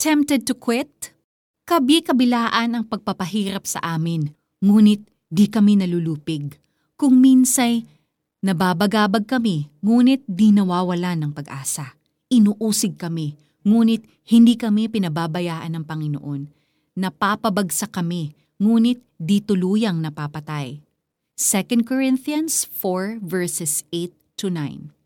Tempted to quit? Kabi-kabilaan ang pagpapahirap sa amin, ngunit di kami nalulupig. Kung minsay, nababagabag kami, ngunit di nawawala ng pag-asa. Inuusig kami, ngunit hindi kami pinababayaan ng Panginoon. Napapabagsak kami, ngunit di tuluyang napapatay. 2 Corinthians 4 verses 8 to 9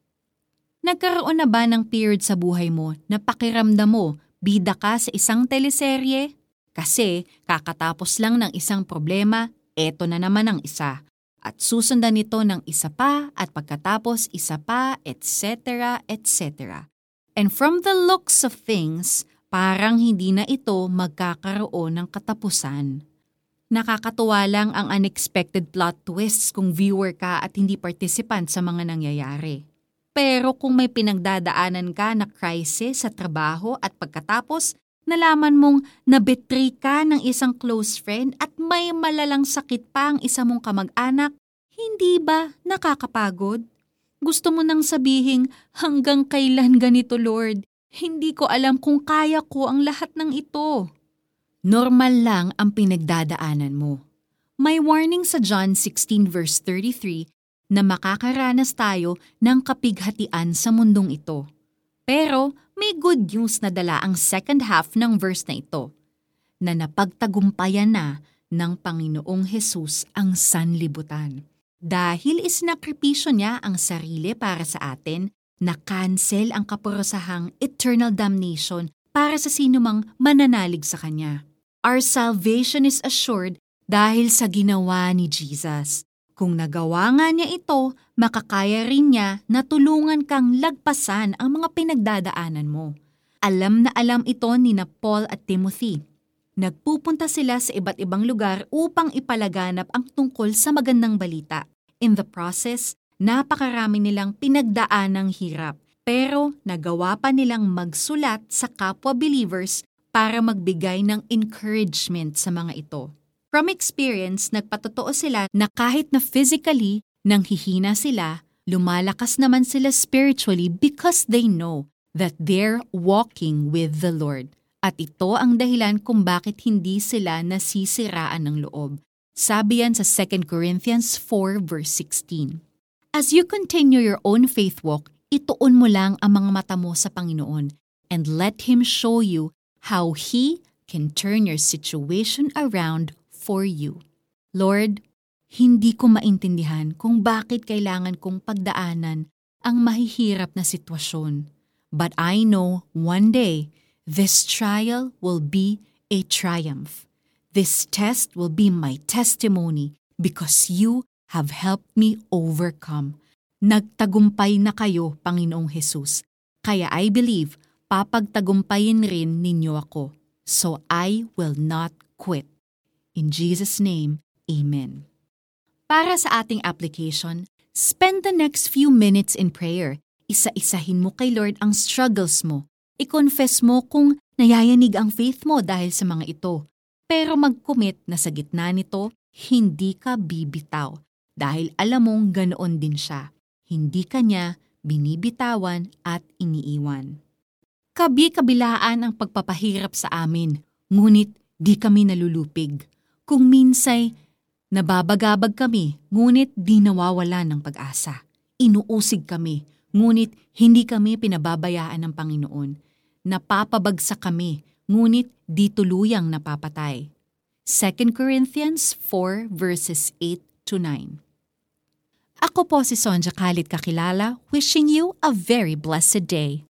Nagkaroon na ba ng period sa buhay mo na pakiramdam mo bida ka sa isang teleserye? Kasi kakatapos lang ng isang problema, eto na naman ang isa. At susundan nito ng isa pa at pagkatapos isa pa, etc. etc. And from the looks of things, parang hindi na ito magkakaroon ng katapusan. Nakakatuwa lang ang unexpected plot twists kung viewer ka at hindi participant sa mga nangyayari. Pero kung may pinagdadaanan ka na crisis sa trabaho at pagkatapos, nalaman mong nabetray ka ng isang close friend at may malalang sakit pa ang isa mong kamag-anak, hindi ba nakakapagod? Gusto mo nang sabihin, hanggang kailan ganito Lord? Hindi ko alam kung kaya ko ang lahat ng ito. Normal lang ang pinagdadaanan mo. May warning sa John 16 verse 33 na makakaranas tayo ng kapighatian sa mundong ito. Pero may good news na dala ang second half ng verse na ito, na napagtagumpayan na ng Panginoong Hesus ang sanlibutan. Dahil isinakripisyo niya ang sarili para sa atin, na-cancel ang kaporosahang eternal damnation para sa sinumang mananalig sa Kanya. Our salvation is assured dahil sa ginawa ni Jesus. Kung nagawa nga niya ito, makakaya rin niya na tulungan kang lagpasan ang mga pinagdadaanan mo. Alam na alam ito ni na Paul at Timothy. Nagpupunta sila sa iba't ibang lugar upang ipalaganap ang tungkol sa magandang balita. In the process, napakarami nilang pinagdaanang hirap. Pero nagawa pa nilang magsulat sa kapwa believers para magbigay ng encouragement sa mga ito. From experience, nagpatotoo sila na kahit na physically, nang hihina sila, lumalakas naman sila spiritually because they know that they're walking with the Lord. At ito ang dahilan kung bakit hindi sila nasisiraan ng loob. Sabi yan sa 2 Corinthians 4 verse 16. As you continue your own faith walk, ituon mo lang ang mga mata mo sa Panginoon and let Him show you how He can turn your situation around for you. Lord, hindi ko maintindihan kung bakit kailangan kong pagdaanan ang mahihirap na sitwasyon. But I know one day, this trial will be a triumph. This test will be my testimony because you have helped me overcome. Nagtagumpay na kayo, Panginoong Hesus. Kaya I believe, papagtagumpayin rin ninyo ako. So I will not quit. In Jesus' name, Amen. Para sa ating application, spend the next few minutes in prayer. Isa-isahin mo kay Lord ang struggles mo. I-confess mo kung nayayanig ang faith mo dahil sa mga ito. Pero mag-commit na sa gitna nito, hindi ka bibitaw dahil alam mong ganoon din siya. Hindi ka niya binibitawan at iniiwan. Kabi-kabilaan ang pagpapahirap sa amin, ngunit di kami nalulupig. Kung minsay, nababagabag kami, ngunit di nawawala ng pag-asa. Inuusig kami, ngunit hindi kami pinababayaan ng Panginoon. Napapabagsak kami, ngunit di tuluyang napapatay. 2 Corinthians 4 verses 8 to 9 Ako po si Sonja Kalit Kakilala, wishing you a very blessed day.